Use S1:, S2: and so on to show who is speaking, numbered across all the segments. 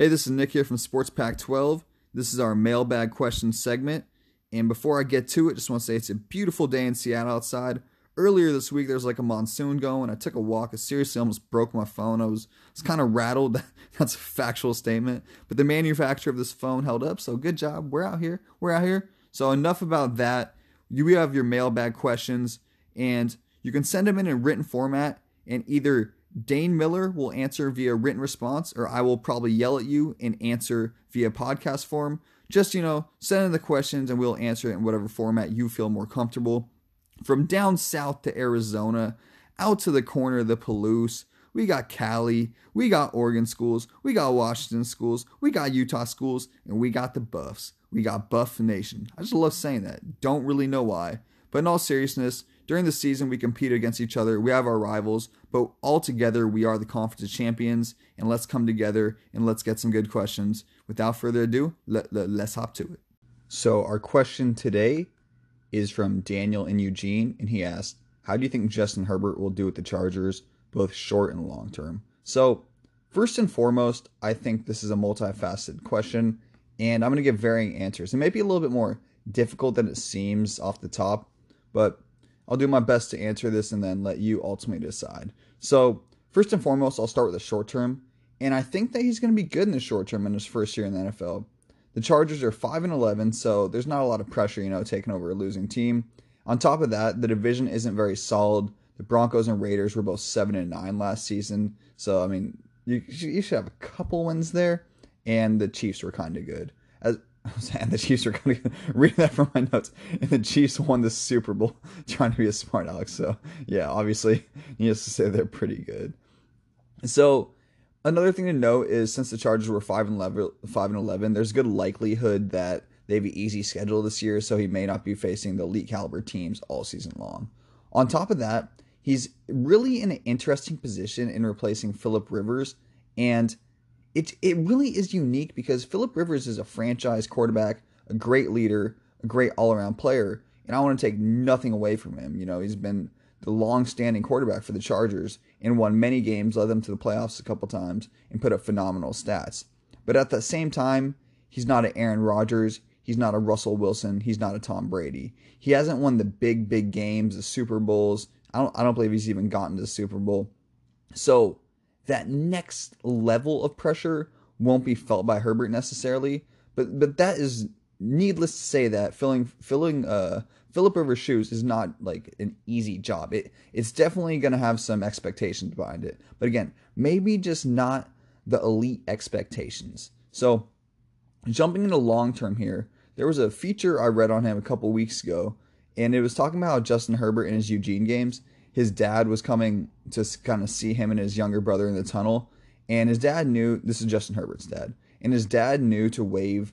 S1: Hey, this is Nick here from Sports Pac-12. This is our mailbag question segment. And before I get to it, just want to say it's a beautiful day in Seattle outside. Earlier this week, there was like a monsoon going. I took a walk. I seriously almost broke my phone. I was, was kind of rattled. That's a factual statement. But the manufacturer of this phone held up. So good job. We're out here. We're out here. So enough about that. You have your mailbag questions, and you can send them in a written format. And either Dane Miller will answer via written response, or I will probably yell at you and answer via podcast form. Just, you know, send in the questions and we'll answer it in whatever format you feel more comfortable. From down south to Arizona, out to the corner of the Palouse, we got Cali, we got Oregon schools, we got Washington schools, we got Utah schools, and we got the Buffs. We got Buff Nation. I just love saying that. Don't really know why. But in all seriousness, during the season, we compete against each other. We have our rivals, but all together, we are the conference champions. And let's come together and let's get some good questions. Without further ado, let, let, let's hop to it. So, our question today is from Daniel and Eugene, and he asked, How do you think Justin Herbert will do with the Chargers, both short and long term? So, first and foremost, I think this is a multifaceted question, and I'm going to give varying answers. It may be a little bit more difficult than it seems off the top, but I'll do my best to answer this and then let you ultimately decide. So, first and foremost, I'll start with the short term. And I think that he's going to be good in the short term in his first year in the NFL. The Chargers are 5 and 11, so there's not a lot of pressure, you know, taking over a losing team. On top of that, the division isn't very solid. The Broncos and Raiders were both 7 and 9 last season. So, I mean, you, you should have a couple wins there. And the Chiefs were kind of good. As and the Chiefs are going to read that from my notes. And the Chiefs won the Super Bowl trying to be a smart Alex. So yeah, obviously, needless to say, they're pretty good. So another thing to note is since the Chargers were five and 11, five and eleven, there's good likelihood that they have an easy schedule this year. So he may not be facing the elite caliber teams all season long. On top of that, he's really in an interesting position in replacing Philip Rivers and it it really is unique because Philip Rivers is a franchise quarterback, a great leader, a great all around player, and I want to take nothing away from him. You know, he's been the long standing quarterback for the Chargers and won many games, led them to the playoffs a couple times, and put up phenomenal stats. But at the same time, he's not an Aaron Rodgers. He's not a Russell Wilson. He's not a Tom Brady. He hasn't won the big, big games, the Super Bowls. I don't, I don't believe he's even gotten to the Super Bowl. So that next level of pressure won't be felt by Herbert necessarily. But but that is needless to say that filling filling uh Philip Rivers' shoes is not like an easy job. It it's definitely gonna have some expectations behind it. But again, maybe just not the elite expectations. So jumping into long term here, there was a feature I read on him a couple weeks ago, and it was talking about Justin Herbert in his Eugene games his dad was coming to kind of see him and his younger brother in the tunnel. And his dad knew this is Justin Herbert's dad. And his dad knew to wave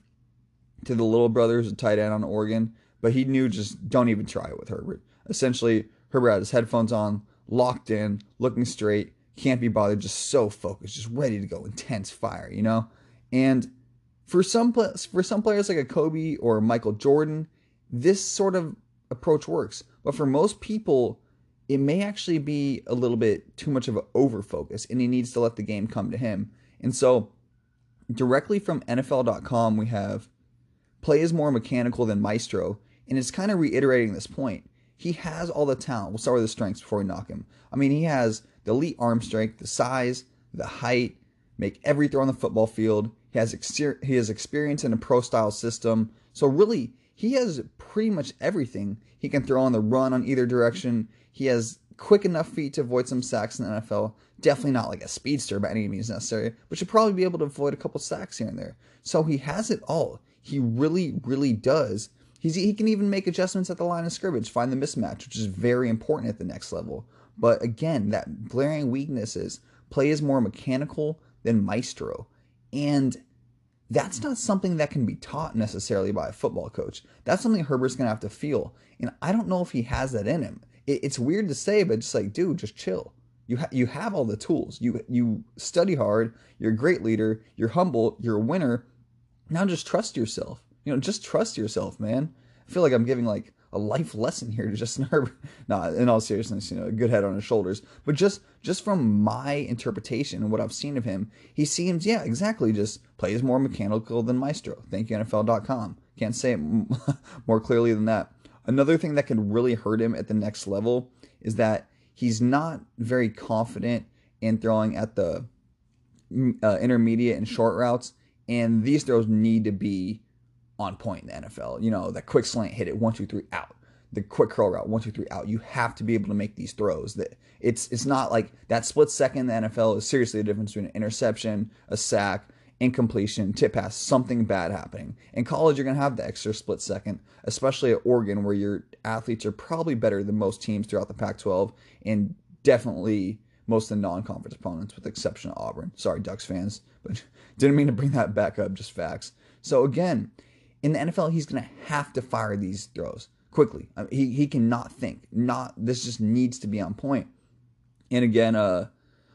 S1: to the little brother who's a tight end on Oregon, but he knew just don't even try it with Herbert. Essentially, Herbert had his headphones on, locked in, looking straight, can't be bothered, just so focused, just ready to go, intense fire, you know? And for some for some players like a Kobe or Michael Jordan, this sort of approach works. But for most people, it may actually be a little bit too much of an overfocus and he needs to let the game come to him. And so, directly from NFL.com, we have play is more mechanical than maestro. And it's kind of reiterating this point. He has all the talent. We'll start with the strengths before we knock him. I mean, he has the elite arm strength, the size, the height, make every throw on the football field. He has he has experience in a pro style system. So really, he has pretty much everything. He can throw on the run on either direction. He has quick enough feet to avoid some sacks in the NFL. Definitely not like a speedster by any means necessary, but should probably be able to avoid a couple sacks here and there. So he has it all. He really, really does. He's, he can even make adjustments at the line of scrimmage, find the mismatch, which is very important at the next level. But again, that glaring weakness is play is more mechanical than maestro. And that's not something that can be taught necessarily by a football coach. That's something Herbert's going to have to feel. And I don't know if he has that in him it, it's weird to say, but just like, dude, just chill. You ha- you have all the tools. You you study hard. You're a great leader. You're humble. You're a winner. Now just trust yourself. You know, just trust yourself, man. I feel like I'm giving like a life lesson here to Justin Herbert. Not in all seriousness, you know, a good head on his shoulders. But just just from my interpretation and what I've seen of him, he seems, yeah, exactly, just plays more mechanical than Maestro. Thank you, NFL.com. Can't say it more clearly than that. Another thing that can really hurt him at the next level is that he's not very confident in throwing at the uh, intermediate and short routes, and these throws need to be on point in the NFL. You know, that quick slant hit it one, two, three, out. The quick curl route, one, two, three, out. You have to be able to make these throws. That it's it's not like that split second in the NFL is seriously the difference between an interception, a sack, incompletion, tip pass, something bad happening. In college, you're gonna have the extra split second, especially at Oregon, where your athletes are probably better than most teams throughout the Pac-12, and definitely most of the non-conference opponents, with the exception of Auburn. Sorry, Ducks fans, but didn't mean to bring that back up. Just facts. So again, in the NFL, he's going to have to fire these throws quickly. I mean, he he cannot think. Not this just needs to be on point. And again, uh,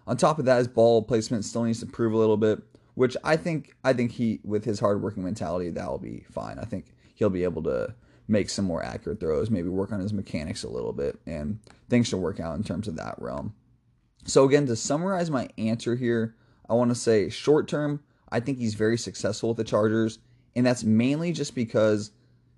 S1: on top of that, his ball placement still needs to improve a little bit, which I think I think he with his hardworking mentality that will be fine. I think he'll be able to make some more accurate throws, maybe work on his mechanics a little bit, and things should work out in terms of that realm. So again, to summarize my answer here, I want to say short term, I think he's very successful with the Chargers and that's mainly just because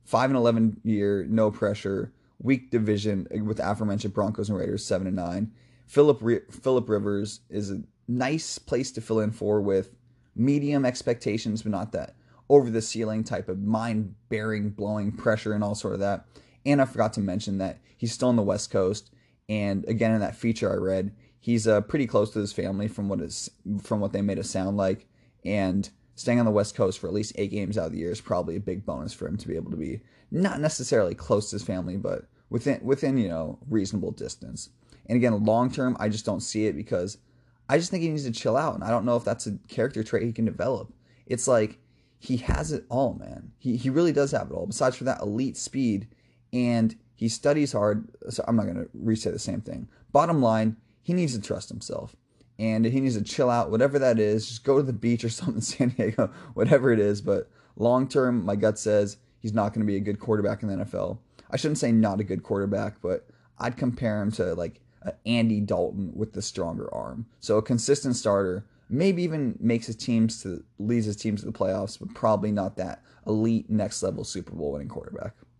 S1: five and eleven year, no pressure, weak division eh, with aforementioned Broncos and Raiders seven and nine. Philip Philip Rivers is a nice place to fill in for with medium expectations, but not that over the ceiling type of mind bearing, blowing pressure and all sort of that. And I forgot to mention that he's still on the West Coast. And again, in that feature I read, he's uh, pretty close to his family from what is from what they made it sound like. And staying on the West Coast for at least eight games out of the year is probably a big bonus for him to be able to be not necessarily close to his family, but within within you know reasonable distance. And again, long term, I just don't see it because I just think he needs to chill out, and I don't know if that's a character trait he can develop. It's like he has it all, man. He he really does have it all. Besides for that elite speed, and he studies hard. So I'm not gonna re-say the same thing. Bottom line, he needs to trust himself and he needs to chill out, whatever that is. Just go to the beach or something in San Diego, whatever it is. But long term, my gut says he's not going to be a good quarterback in the NFL. I shouldn't say not a good quarterback, but I'd compare him to like Andy Dalton with the stronger arm. So a consistent starter, maybe even makes his teams to leads his teams to the playoffs, but probably not that elite next level Super Bowl winning quarterback.